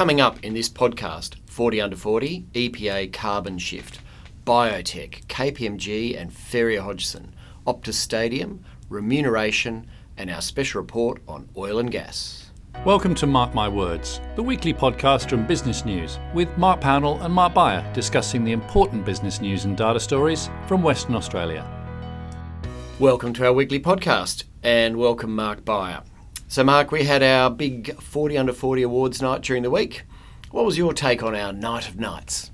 Coming up in this podcast 40 under 40, EPA carbon shift, biotech, KPMG and Ferrier Hodgson, Optus Stadium, remuneration, and our special report on oil and gas. Welcome to Mark My Words, the weekly podcast from Business News, with Mark Pownall and Mark Beyer discussing the important business news and data stories from Western Australia. Welcome to our weekly podcast, and welcome Mark Beyer. So, Mark, we had our big 40 under 40 awards night during the week. What was your take on our night of nights?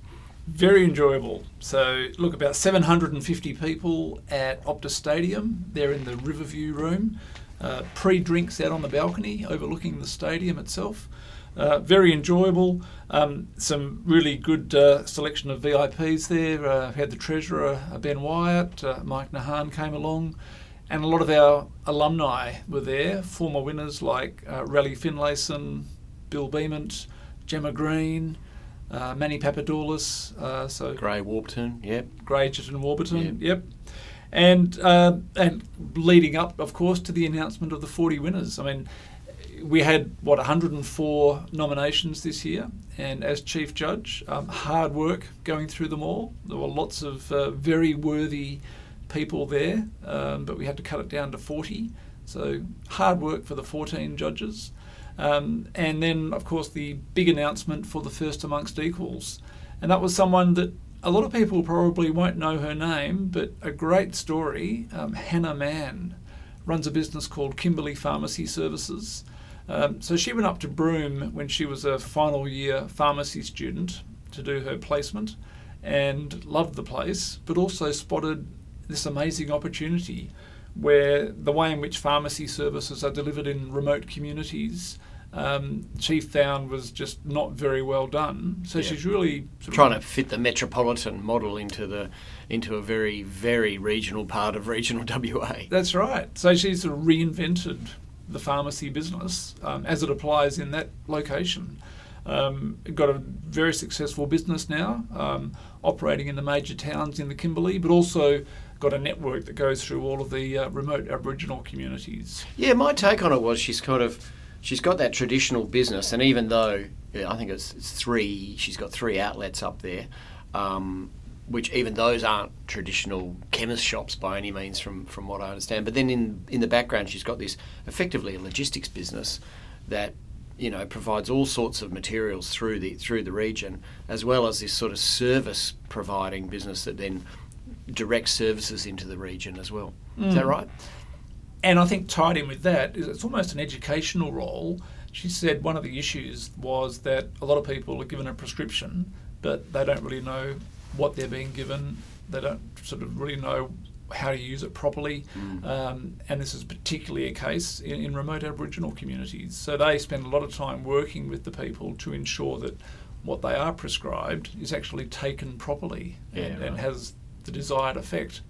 Very enjoyable. So, look, about 750 people at Optus Stadium. They're in the Riverview room. Uh, Pre drinks out on the balcony overlooking the stadium itself. Uh, very enjoyable. Um, some really good uh, selection of VIPs there. Uh, had the treasurer uh, Ben Wyatt, uh, Mike Nahan came along, and a lot of our alumni were there. Former winners like uh, Raleigh Finlayson, Bill Beament, Gemma Green, uh, Manny Papadoulis. Uh, so Gray Warburton, yep. Greygerton Warburton, yep. And uh, and leading up, of course, to the announcement of the 40 winners. I mean, we had what 104 nominations this year, and as chief judge, um, hard work going through them all. There were lots of uh, very worthy people there, um, but we had to cut it down to 40. So hard work for the 14 judges. Um, and then, of course, the big announcement for the first amongst equals. And that was someone that a lot of people probably won't know her name, but a great story. Um, Hannah Mann runs a business called Kimberley Pharmacy Services. Um, so she went up to Broome when she was a final year pharmacy student to do her placement and loved the place, but also spotted this amazing opportunity where the way in which pharmacy services are delivered in remote communities um, she found was just not very well done. So Yeah. she's really sort of- Trying to fit the metropolitan model into the into a very very regional part of regional WA. That's right. So she's sort of reinvented the pharmacy business um, as it applies in that location. Um, got a very successful business now, um, operating in the major towns in the Kimberley, but also got a network that goes through all of the uh, remote Aboriginal communities. Yeah, my take on it was she's kind of she's got that traditional business, and even though yeah, I think it's, it's three, she's got three outlets up there, um, which even those aren't traditional chemist shops by any means, from from what I understand. But then in in the background, she's got this effectively a logistics business that you know provides all sorts of materials through the through the region, as well as this sort of service providing business that then directs services into the region as well. Is that Mm. right? And I think tied in with that is it's almost an educational role. She said one of the issues was that a lot of people are given a prescription, but they don't really know what they're being given. They don't sort of really know how to use it properly. Um, and this is particularly a case in, in remote Aboriginal communities. So they spend a lot of time working with the people to ensure that what they are prescribed is actually taken properly and, Yeah, and right. has the desired effect.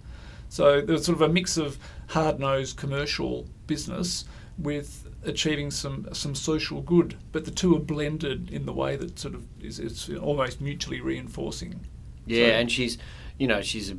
So there was sort of a mix of hard-nosed commercial business with achieving some some social good, but the two are blended in the way that sort of is it's almost mutually reinforcing. Yeah, So- and she's, you know, she's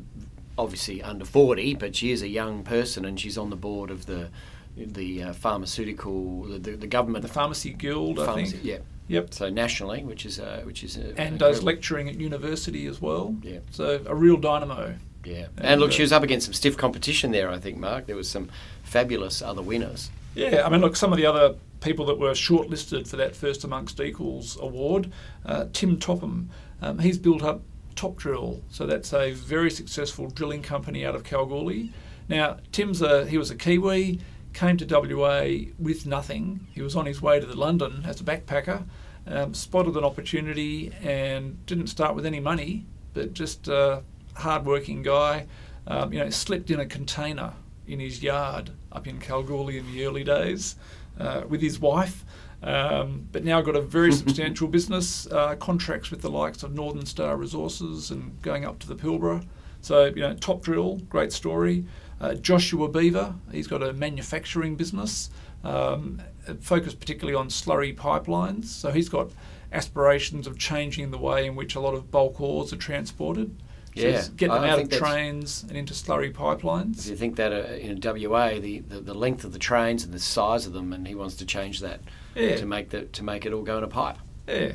obviously under forty, but she is a young person, and she's on the board of the the uh, pharmaceutical, the, the, government The Pharmacy Guild, I pharmacy. think. Yeah, Yep. so nationally, which is uh, which is uh, And does lecturing at university as well. Yeah. So a real dynamo. Yeah, and, and, look, uh, she was up against some stiff competition there. I think, Mark. There was some fabulous other winners. Yeah, I mean, look, some of the other people that were shortlisted for that First Amongst Equals award, uh, Tim Topham, um, he's built up Top Drill, so that's a very successful drilling company out of Kalgoorlie. Now, Tim's a he was a Kiwi, came to WA with nothing. He was on his way to the London as a backpacker, um, spotted an opportunity and didn't start with any money, but just a hard-working guy. Um, you know, slept in a container in his yard up in Kalgoorlie in the early days uh, with his wife. Um, but now got a very substantial business, uh, contracts with the likes of Northern Star Resources and going up to the Pilbara. So, you know, Top Drill, great story. Uh, Joshua Beaver, he's got a manufacturing business um, focused particularly on slurry pipelines. So he's got aspirations of changing the way in which a lot of bulk ores are transported. So Yeah, get them I out of trains and into slurry If pipelines. you think that uh, in WA, the, the, the length of the trains and the size of them, and he wants to change that Yeah. to make the to make it all go in a pipe. Yeah,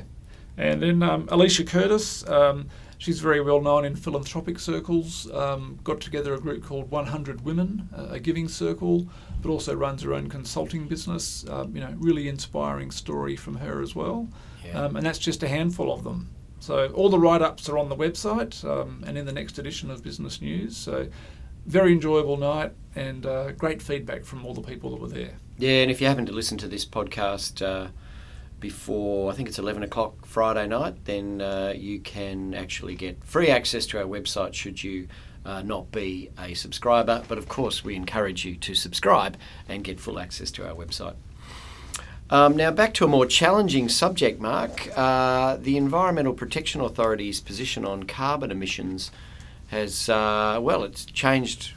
And then um, Alicia Curtis, um, she's very well known in philanthropic circles, um, got together a group called 100 Women, uh, a giving circle, but also runs her own consulting business. Um, you know, really inspiring story from her as well. Yeah. Um, and that's just a handful of them. So all the write-ups are on the website um, and in the next edition of Business News. So very enjoyable night and uh, great feedback from all the people that were there. Yeah, and if you happen to listen to this podcast uh, before, I think it's 11 o'clock Friday night, then uh, you can actually get free access to our website should you uh, not be a subscriber. But of course, we encourage you to subscribe and get full access to our website. Um, now, back to a more challenging subject, Mark. Uh, the Environmental Protection Authority's position on carbon emissions has, uh, well, it's changed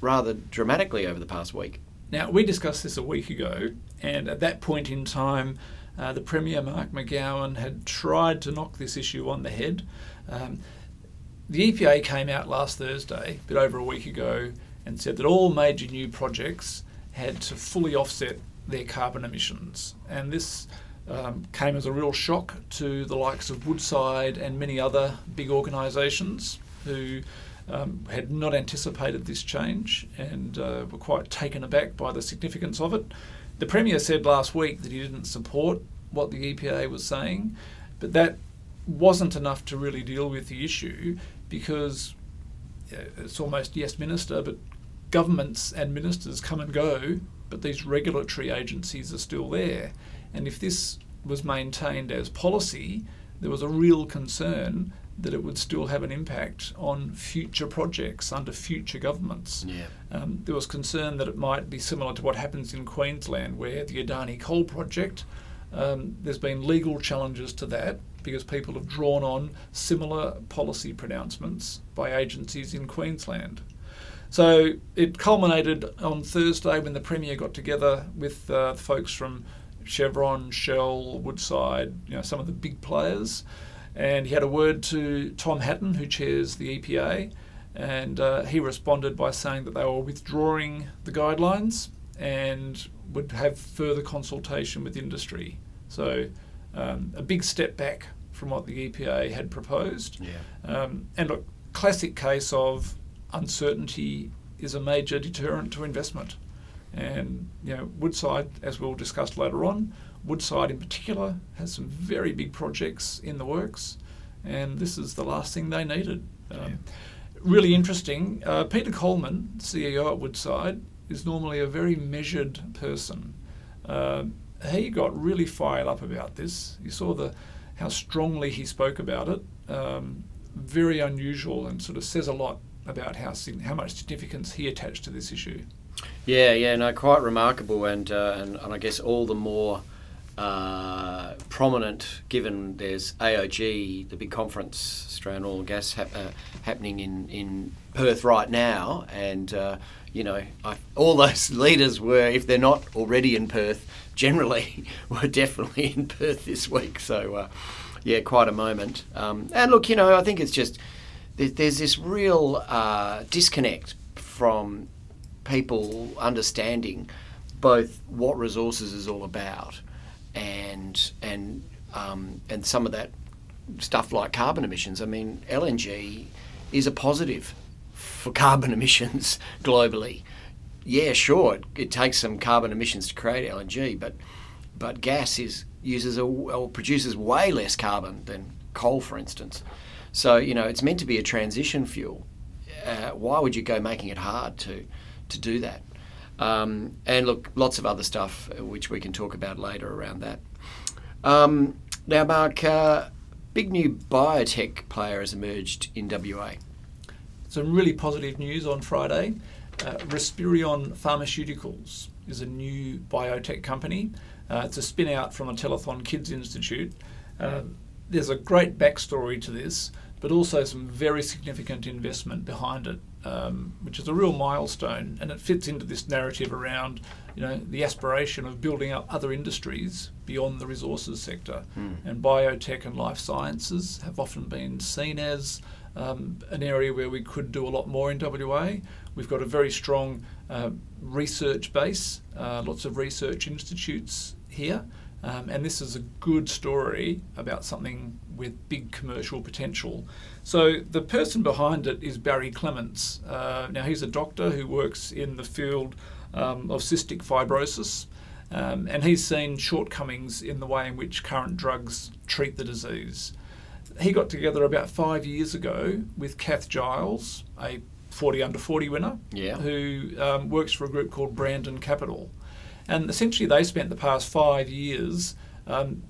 rather dramatically over the past week. Now, we discussed this a week ago, and at that point in time, uh, the Premier, Mark McGowan, had tried to knock this issue on the head. Um, the EPA came out last Thursday, a bit over a week ago, and said that all major new projects had to fully offset their carbon emissions. And this um, came as a real shock to the likes of Woodside and many other big organisations who um, had not anticipated this change and uh, were quite taken aback by the significance of it. The Premier said last week that he didn't support what the EPA was saying, but that wasn't enough to really deal with the issue because it's almost yes, minister, but governments and ministers come and go, but these regulatory agencies are still there. And if this was maintained as policy, there was a real concern that it would still have an impact on future projects under future governments. Yeah. Um, there was concern that it might be similar to what happens in Queensland, where the Adani coal project, um, there's been legal challenges to that because people have drawn on similar policy pronouncements by agencies in Queensland. So it culminated on Thursday when the Premier got together with uh, folks from Chevron, Shell, Woodside, you know, some of the big players. And he had a word to Tom Hatton, who chairs the EPA, and uh, he responded by saying that they were withdrawing the guidelines and would have further consultation with industry. So um, a big step back from what the EPA had proposed. Yeah. Um, and a classic case of uncertainty is a major deterrent to investment. And you know, Woodside, as we'll discuss later on, Woodside in particular has some very big projects in the works, and this is the last thing they needed. Um, really interesting. Uh, Peter Coleman, CEO at Woodside, is normally a very measured person. Uh, he got really fired up about this. You saw the how strongly he spoke about it. Um, very unusual and sort of says a lot about how how much significance he attached to this issue. Yeah, yeah, no, quite remarkable, and uh, and, and I guess all the more uh, prominent given there's AOG, the big conference, Australian Oil and Gas, uh, happening in, in Perth right now, and uh, you know, I, all those leaders were, if they're not already in Perth, generally were definitely in Perth this week. So, uh, yeah, quite a moment. Um, and look, you know, I think it's just there's this real uh, disconnect from people understanding both what resources is all about and and um, and some of that stuff like carbon emissions. I mean, LNG is a positive for carbon emissions globally. Yeah, sure, it, it takes some carbon emissions to create LNG, but but gas is uses a, or produces way less carbon than coal, for instance. So you know, it's meant to be a transition fuel. Uh, why would you go making it hard to to do that? Um, and look, lots of other stuff uh, which we can talk about later around that. Um, now, Mark, uh, big new biotech player has emerged in WA. Some really positive news on Friday. Uh, Respirion Pharmaceuticals is a new biotech company. Uh, it's a spin out from the Telethon Kids Institute. Uh, there's a great backstory to this, but also some very significant investment behind it um, which is a real milestone, and it fits into this narrative around you know the aspiration of building up other industries beyond the resources sector. Mm. And biotech and life sciences have often been seen as um, an area where we could do a lot more in WA. We've got a very strong uh, research base, uh, lots of research institutes here. Um, and this is a good story about something with big commercial potential. So the person behind it is Barry Clements. Uh, now he's a doctor who works in the field um, of cystic fibrosis, um, and he's seen shortcomings in the way in which current drugs treat the disease. He got together about five years ago with Kath Giles, a 40 under 40 winner, Yeah. who um, works for a group called Brandon Capital. And essentially, they spent the past five years, um,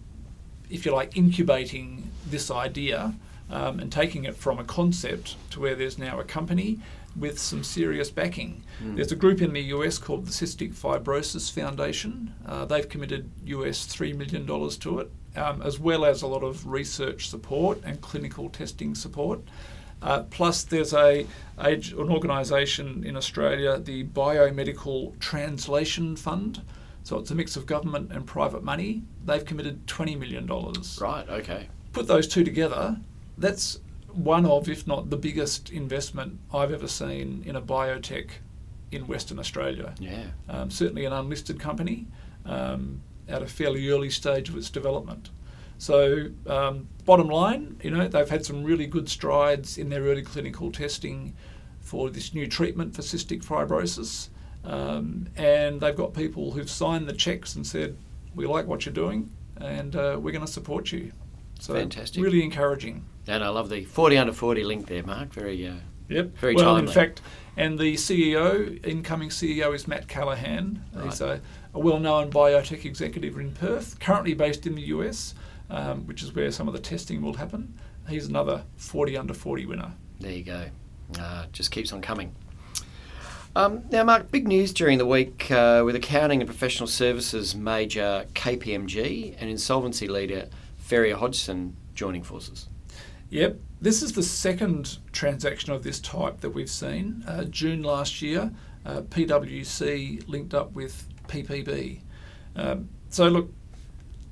if you like, incubating this idea um, and taking it from a concept to where there's now a company with some serious backing. There's a group in the US called the Cystic Fibrosis Foundation. Uh, they've committed US $3 million to it, um, as well as a lot of research support and clinical testing support. Uh, plus, there's a, age, an organisation in Australia, the Biomedical Translation Fund. So it's a mix of government and private money. They've committed $20 million. Right. Okay. Put those two together, that's one of, if not the biggest investment I've ever seen in a biotech in Western Australia. Yeah. Um, certainly an unlisted company um, at a fairly early stage of its development. So, um, bottom line, you know, they've had some really good strides in their early clinical testing for this new treatment for cystic fibrosis. Um, and they've got people who've signed the checks and said, We like what you're doing and uh, we're going to support you. So, Fantastic. really encouraging. And I love the 40 under 40 link there, Mark. Very. Uh, Yep. Very well, in fact, and the CEO, incoming CEO, is Matt Callahan. He's a, a well-known biotech executive in Perth, currently based in the US, um, which is where some of the testing will happen. He's another 40 under 40 winner. There you go. Uh, just keeps on coming. Um, now, Mark, big news during the week uh, with accounting and professional services major KPMG and insolvency leader Ferrier Hodgson joining forces. Yep. This is the second transaction of this type that we've seen. Uh, June last year, uh, PwC linked up with PPB. Um, so, look,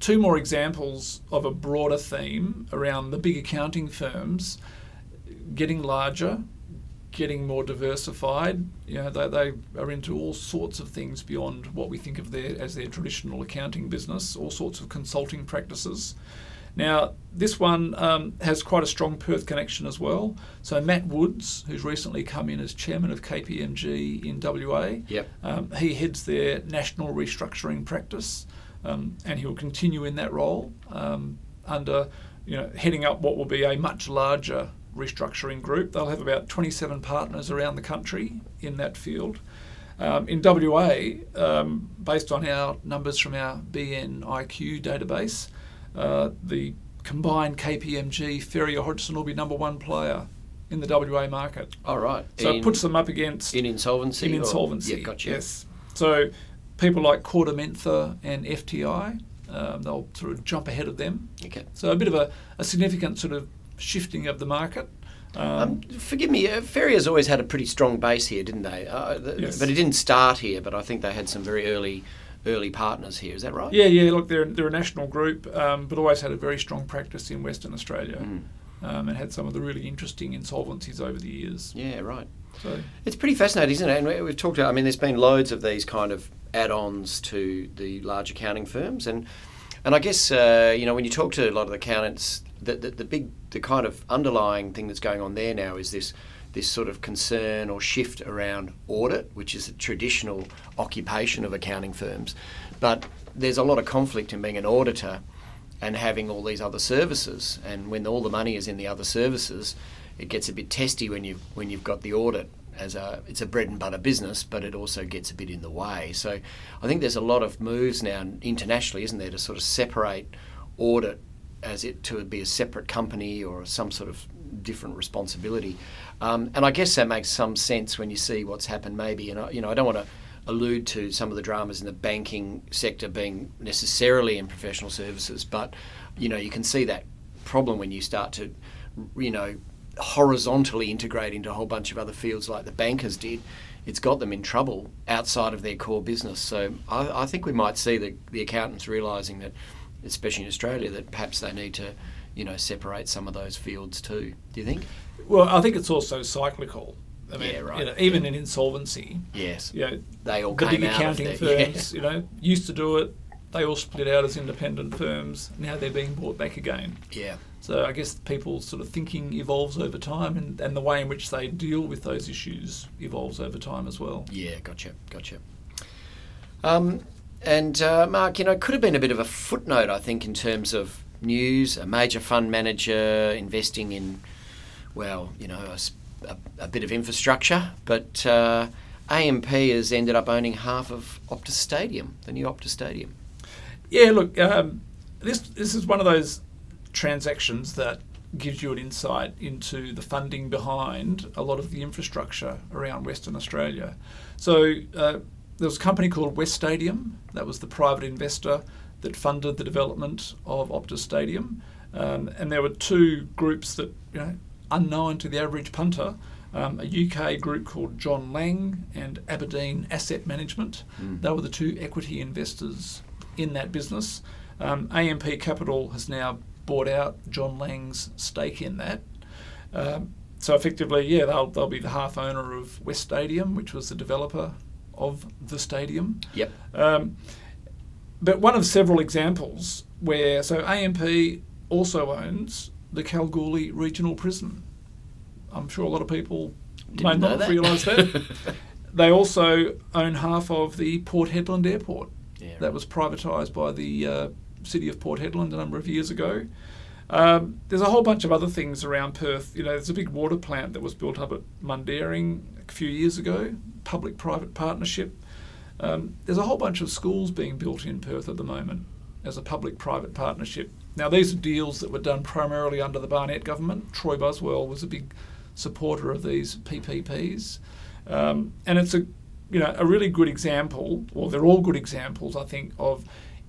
two more examples of a broader theme around the big accounting firms getting larger, getting more diversified. You know, they, they are into all sorts of things beyond what we think of their, as their traditional accounting business, all sorts of consulting practices. Now, this one um, has quite a strong Perth connection as well. So, Matt Woods, who's recently come in as chairman of KPMG in WA, Yep. um, he heads their national restructuring practice, um, and he will continue in that role um, under, you know, heading up what will be a much larger restructuring group. They'll have about 27 partners around the country in that field. Um, in WA, um, based on our numbers from our BNIQ database, uh, the combined KPMG Ferrier Hodgson will be number one player in the WA market. All right. So in, it puts them up against in insolvency. in or- insolvency. Yeah, gotcha. Yes. So people like KordaMentha and FTI, um, they'll sort of jump ahead of them. Okay. So a bit of a, a significant sort of shifting of the market. Um, Um, forgive me, uh, Ferrier's always had a pretty strong base here, didn't they? Uh, th- Yes. But it didn't start here, but I think they had some very early early partners here. Is that right? yeah, yeah. Look, they're they're a national group, um, but always had a very strong practice in Western Australia, Mm. um, and had some of the really interesting insolvencies over the years. Yeah, right. It's pretty fascinating, isn't it? And we- we've talked about, I mean, there's been loads of these kind of add ons to the large accounting firms. And, and I guess, uh, you know, when you talk to a lot of the accountants, the, the, the big, the kind of underlying thing that's going on there now is this, this sort of concern or shift around audit, which is a traditional occupation of accounting firms. But there's a lot of conflict in being an auditor and having all these other services. And when all the money is in the other services, it gets a bit testy when you when you've got the audit as a it's a bread and butter business, but it also gets a bit in the way. So I think there's a lot of moves now internationally, isn't there, to sort of separate audit as it to be a separate company or some sort of different responsibility. Um, and I guess that makes some sense when you see what's happened. Maybe, and I, you know, I don't want to allude to some of the dramas in the banking sector being necessarily in professional services, but you know, you can see that problem when you start to, you know, horizontally integrate into a whole bunch of other fields like the bankers did. It's got them in trouble outside of their core business. So I, I think we might see the, the accountants realising that, especially in Australia, that perhaps they need to, you know, separate some of those fields too. Do you think? well, I think it's also cyclical. I mean, Yeah, right. you know, even in insolvency, Yes. you know, They all the came big out accounting firms, you know, used to do it. they all split out as independent firms. Now they're being bought back again. Yeah. So I guess people's sort of thinking evolves over time, and, and the way in which they deal with those issues evolves over time as well. Yeah, gotcha, gotcha. Um, and uh, Mark, you know, it could have been a bit of a footnote, I think, in terms of news. A major fund manager investing in, well, you know, a, a, a bit of infrastructure, but uh, AMP has ended up owning half of Optus Stadium, the new Optus Stadium. Yeah, look, um, this this is one of those transactions that gives you an insight into the funding behind a lot of the infrastructure around Western Australia. So uh, there was a company called West Stadium, that was the private investor that funded the development of Optus Stadium. Um, and there were two groups that, you know, unknown to the average punter, um, a UK group called John Laing and Aberdeen Asset Management. Mm. They were the two equity investors in that business. Um, AMP Capital has now bought out John Laing's stake in that. Um, so effectively, yeah, they'll, they'll be the half owner of West Stadium, which was the developer of the stadium. Yep. Um, but one of several examples where, so AMP also owns the Kalgoorlie Regional Prison. I'm sure a lot of people Didn't may not realise that. they also own half of the Port Hedland Airport. Yeah, right. That was privatised by the uh, city of Port Hedland a number of years ago. Um, there's a whole bunch of other things around Perth. You know, there's a big water plant that was built up at Mundaring a few years ago, public-private partnership. Um, there's a whole bunch of schools being built in Perth at the moment as a public-private partnership. Now, these are deals that were done primarily under the Barnett government. Troy Buswell was a big supporter of these PPPs, um, and it's a you know a really good example, or they're all good examples, I think, of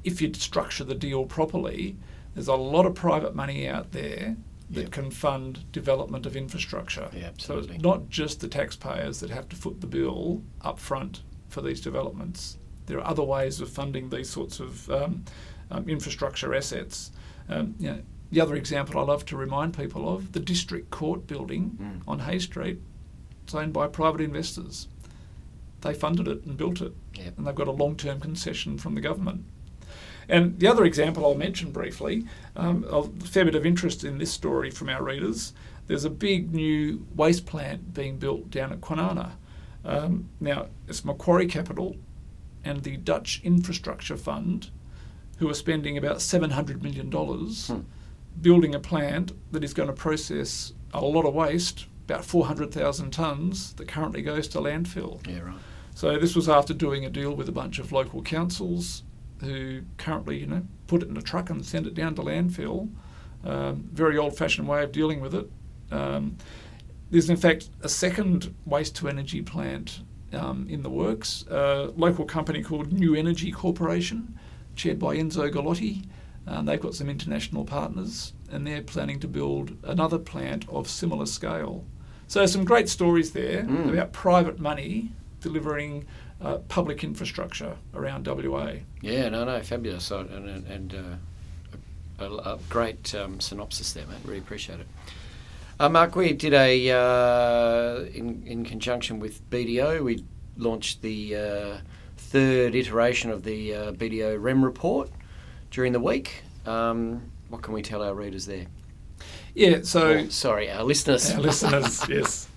if you structure the deal properly. There's a lot of private money out there that Yep. can fund development of infrastructure. Yeah, so absolutely. it's not just the taxpayers that have to foot the bill up front for these developments. There are other ways of funding these sorts of um, um, infrastructure assets. Um, you know, the other example I love to remind people of the district court building Mm. on Hay Street. It's owned by private investors. They funded it and built it, Yep. and they've got a long-term concession from the government. And the other example I'll mention briefly, um, a fair bit of interest in this story from our readers. There's a big new waste plant being built down at Kwinana. Um, now, it's Macquarie Capital and the Dutch Infrastructure Fund, who are spending about $700 million Hmm. building a plant that is going to process a lot of waste, about 400,000 tonnes, that currently goes to landfill. Yeah, right. So this was after doing a deal with a bunch of local councils who currently, you know, put it in a truck and send it down to landfill. Um, very old-fashioned way of dealing with it. Um, there's in fact a second waste-to-energy plant um, in the works. A local company called New Energy Corporation, chaired by Enzo Gullotti. They've got some international partners, and they're planning to build another plant of similar scale. So some great stories there Mm. about private money delivering uh, public infrastructure around WA. Yeah, no, no, fabulous, and, and, and uh, a, a great um, synopsis there, mate. Really appreciate it. Uh, Mark, we did a uh, in in conjunction with BDO. We launched the uh, third iteration of the uh, BDO REM report during the week. Um, what can we tell our readers there? Yeah, so Oh, sorry, our listeners. our listeners, yes.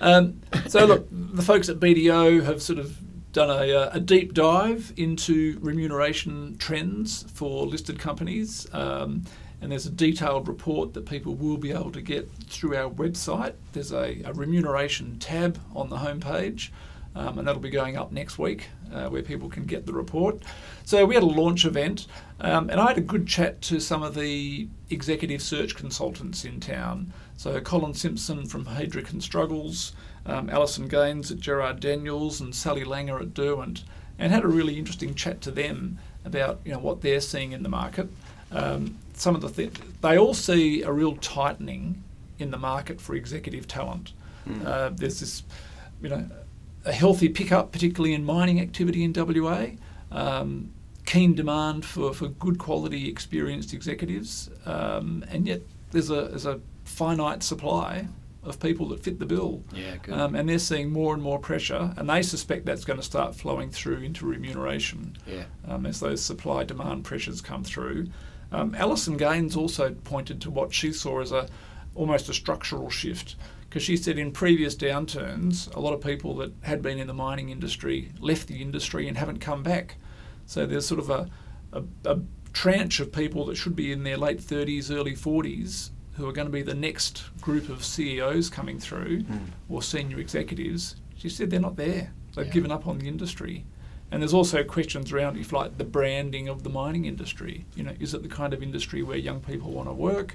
Um, so look, the folks at BDO have sort of done a, uh, a deep dive into remuneration trends for listed companies, um, and there's a detailed report that people will be able to get through our website. There's a, a remuneration tab on the homepage. Um, and that'll be going up next week uh, where people can get the report. So we had a launch event, um, and I had a good chat to some of the executive search consultants in town. So Colin Simpson from Heidrick and Struggles, um, Alison Gaines at Gerard Daniels, and Sally Langer at Derwent, and had a really interesting chat to them about you know what they're seeing in the market. Um, some of the th- they all see a real tightening in the market for executive talent. Mm. Uh, there's this, you know, a healthy pickup, particularly in mining activity in WA. Um, keen demand for, for good quality, experienced executives, um, and yet there's a there's a finite supply of people that fit the bill. Yeah, good. Um, and they're seeing more and more pressure, and they suspect that's going to start flowing through into remuneration yeah. um, as those supply demand pressures come through. Um, Alison Gaines also pointed to what she saw as a almost a structural shift because she said in previous downturns, a lot of people that had been in the mining industry left the industry and haven't come back. So there's sort of a, a, a tranche of people that should be in their late 30s, early 40s who are going to be the next group of CEOs coming through Mm. or senior executives. She said they're not there. They've Yeah. given up on the industry. And there's also questions around if like the branding of the mining industry. You know, is it the kind of industry where young people want to work?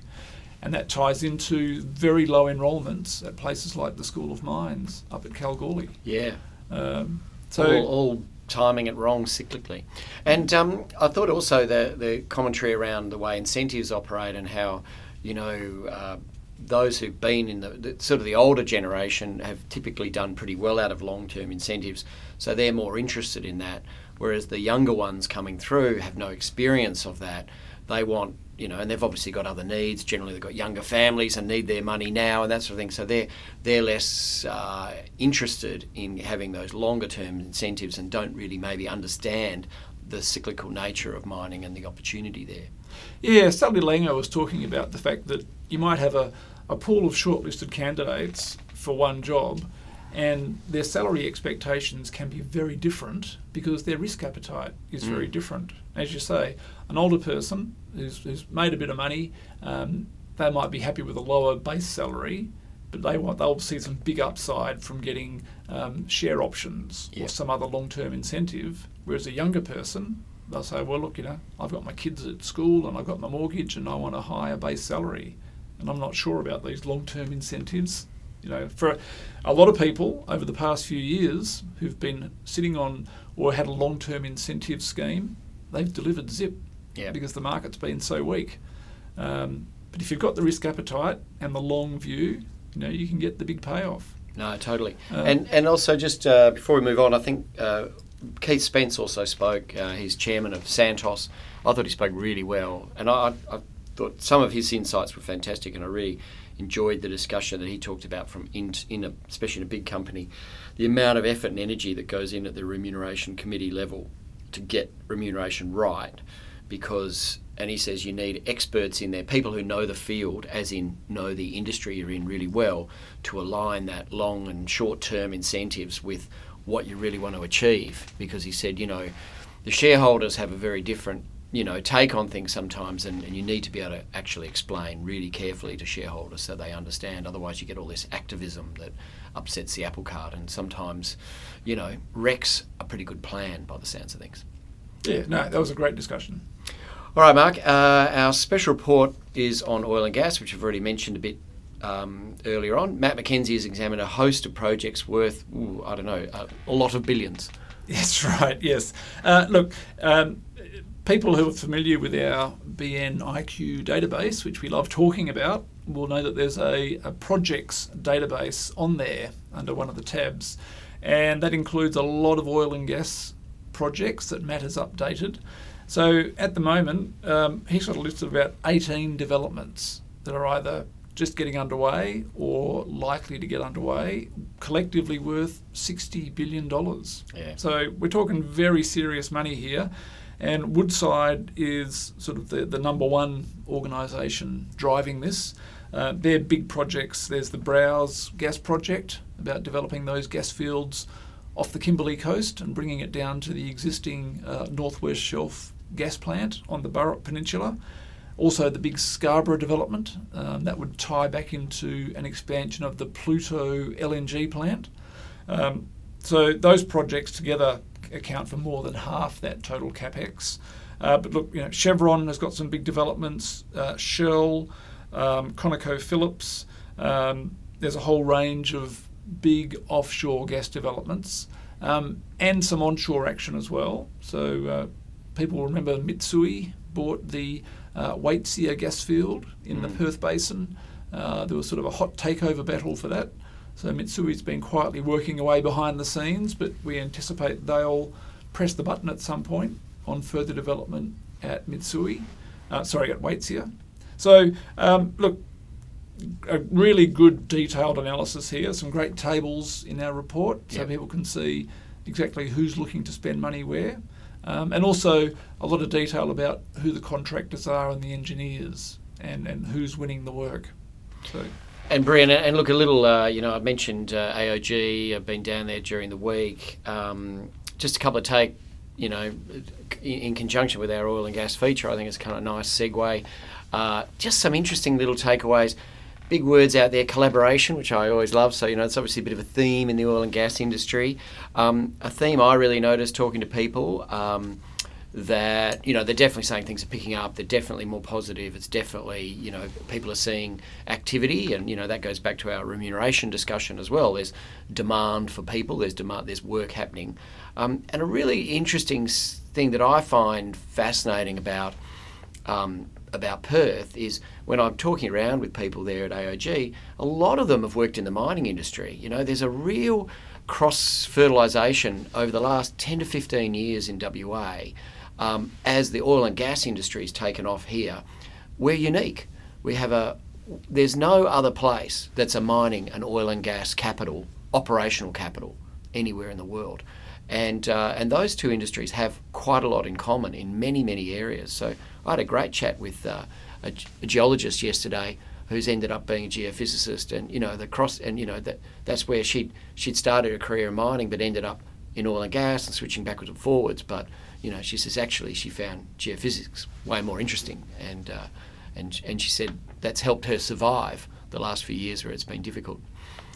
And that ties into very low enrolments at places like the School of Mines up at Kalgoorlie. Yeah. Um, so all, all timing it wrong cyclically. And um, I thought also the, the commentary around the way incentives operate and how, you know, uh, those who've been in the, the sort of the older generation have typically done pretty well out of long term incentives, so they're more interested in that. Whereas the younger ones coming through have no experience of that. They want, you know, and they've obviously got other needs. Generally, they've got younger families and need their money now and that sort of thing. So they're they're less uh, interested in having those longer term incentives and don't really maybe understand the cyclical nature of mining and the opportunity there. Yeah, Sally Langer was talking about the fact that you might have a, a pool of shortlisted candidates for one job, and their salary expectations can be very different because their risk appetite is very Mm. different. As you say, an older person who's, who's made a bit of money, um, they might be happy with a lower base salary, but they want they'll see some big upside from getting um, share options or some other long-term incentive. Whereas a younger person, they'll say, well, look, you know, I've got my kids at school and I've got my mortgage and I want a higher base salary, and I'm not sure about these long-term incentives. You know, for a lot of people over the past few years who've been sitting on or had a long-term incentive scheme, they've delivered zip Yeah. because the market's been so weak. Um, but if you've got the risk appetite and the long view, you know, you can get the big payoff. No, totally. Um, and and also just uh, before we move on, I think uh, Keith Spence also spoke. Uh, he's chairman of Santos. I thought he spoke really well, and I, I thought some of his insights were fantastic, and I really enjoyed the discussion that he talked about from in, in a, especially in a big company, the amount of effort and energy that goes in at the remuneration committee level to get remuneration right, because and he says you need experts in there, people who know the field, as in know the industry you're in really well, to align that long and short term incentives with what you really want to achieve. Because he said, you know, the shareholders have a very different, you know, take on things sometimes, and, and you need to be able to actually explain really carefully to shareholders so they understand. Otherwise, you get all this activism that upsets the apple cart, and sometimes, you know, wrecks a pretty good plan by the sounds of things. Yeah, no, that was a great discussion. All right, Mark. Uh, our special report is on oil and gas, which I've already mentioned a bit um, earlier on. Matt McKenzie has examined a host of projects worth, ooh, I don't know, a, a lot of billions. That's right. Yes. Uh, look, um, people who are familiar with our BNIQ database, which we love talking about, will know that there's a, a projects database on there under one of the tabs, and that includes a lot of oil and gas projects that Matt has updated. So at the moment, um, he's got a list of about 18 developments that are either just getting underway or likely to get underway, collectively worth $60 billion. Yeah. So we're talking very serious money here. And Woodside is sort of the, the number one organisation driving this. Uh, they're big projects. There's the Browse gas project about developing those gas fields off the Kimberley coast and bringing it down to the existing uh, Northwest Shelf gas plant on the Burrup Peninsula. Also, the big Scarborough development um, that would tie back into an expansion of the Pluto LNG plant. Um, so those projects together account for more than half that total capex. Uh, but look, you know, Chevron has got some big developments. Uh, Shell, um, ConocoPhillips. Um, there's a whole range of big offshore gas developments um, and some onshore action as well. So uh, people remember Mitsui bought the uh, Waitsia gas field in the Mm. Perth Basin. Uh, there was sort of a hot takeover battle for that. So Mitsui's been quietly working away behind the scenes, but we anticipate they'll press the button at some point on further development at Mitsui. Uh, sorry, at Waitsia. So um, look, a really good detailed analysis here, some great tables in our report so Yep. people can see exactly who's looking to spend money where. Um, and also a lot of detail about who the contractors are and the engineers and, and who's winning the work. So, And Brian, and look a little. Uh, you know, I mentioned uh, AOG. I've been down there during the week. Um, just a couple of take. You know, in, conjunction with our oil and gas feature, I think it's kind of a nice segue. Uh, just some interesting little takeaways. Big words out there, collaboration, which I always love. So you know, it's obviously a bit of a theme in the oil and gas industry. Um, a theme I really noticed talking to people. Um, that you know they're definitely saying things are picking up. They're definitely more positive. It's definitely you know people are seeing activity, and you know that goes back to our remuneration discussion as well. There's demand for people. There's demand. There's work happening, um, and a really interesting thing that I find fascinating about um, about Perth is when I'm talking around with people there at AOG, a lot of them have worked in the mining industry. You know, there's a real cross fertilisation over the last 10 to 15 years in WA um, as the oil and gas industry has taken off here. We're unique. We have a there's no other place that's a mining and oil and gas capital, operational capital, anywhere in the world. And, uh, and those two industries have quite a lot in common in many, many areas. So I had a great chat with uh, a, a geologist yesterday who's ended up being a geophysicist and you know the cross and you know that that's where she'd she'd started her career in mining but ended up in oil and gas and switching backwards and forwards but you know she says actually she found geophysics way more interesting and uh, and and she said that's helped her survive the last few years where it's been difficult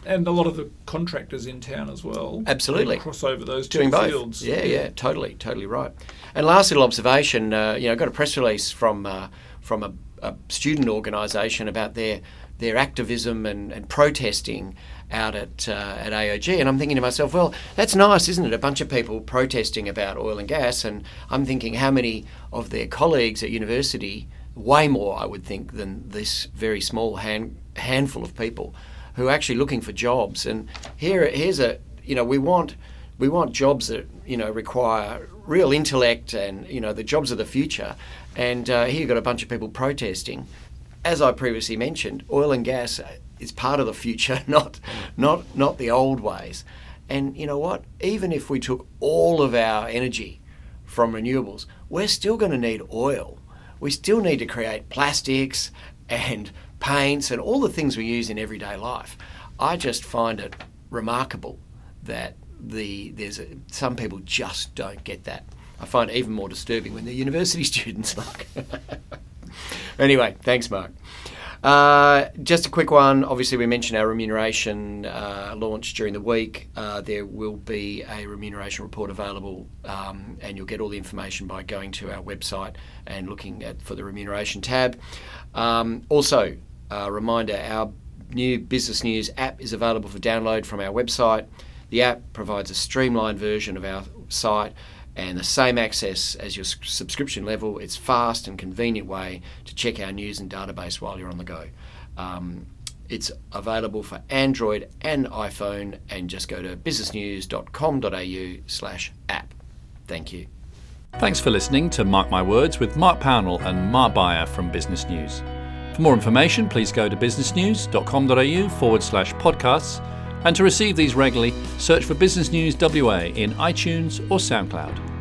and a lot of the contractors in town as well. Absolutely. cross over those two doing both. fields. Yeah, yeah, totally, totally right. And last little observation, uh, you know, I got a press release from uh, from a, a student organisation about their their activism and, and protesting out at uh, at AOG, and I'm thinking to myself, well, that's nice, isn't it? A bunch of people protesting about oil and gas, and I'm thinking how many of their colleagues at university, way more, I would think, than this very small hand, handful of people who are actually looking for jobs. And here, here's a, you know, we want we want jobs that you know require real intellect and you know the jobs of the future. And uh, here you've got a bunch of people protesting. As I previously mentioned, oil and gas is part of the future, not not not the old ways. And you know what? Even if we took all of our energy from renewables, we're still going to need oil. We still need to create plastics and paints and all the things we use in everyday life. I just find it remarkable that the there's a, some people just don't get that. I find even more disturbing when they're university students. Mark. anyway, thanks, Mark. Uh, just a quick one. Obviously, we mentioned our remuneration uh, launch during the week. Uh, there will be a remuneration report available, um, and you'll get all the information by going to our website and looking at for the remuneration tab. Um, also, a reminder: our new business news app is available for download from our website. The app provides a streamlined version of our site and the same access as your subscription level. It's fast and convenient way to check our news and database while you're on the go. Um, it's available for Android and iPhone, and just go to businessnews.com.au slash app. Thank you. Thanks for listening to Mark My Words with Mark Pownall and Mark Beyer from Business News. For more information, please go to businessnews.com.au forward slash podcasts. And to receive these regularly, search for Business News WA in iTunes or SoundCloud.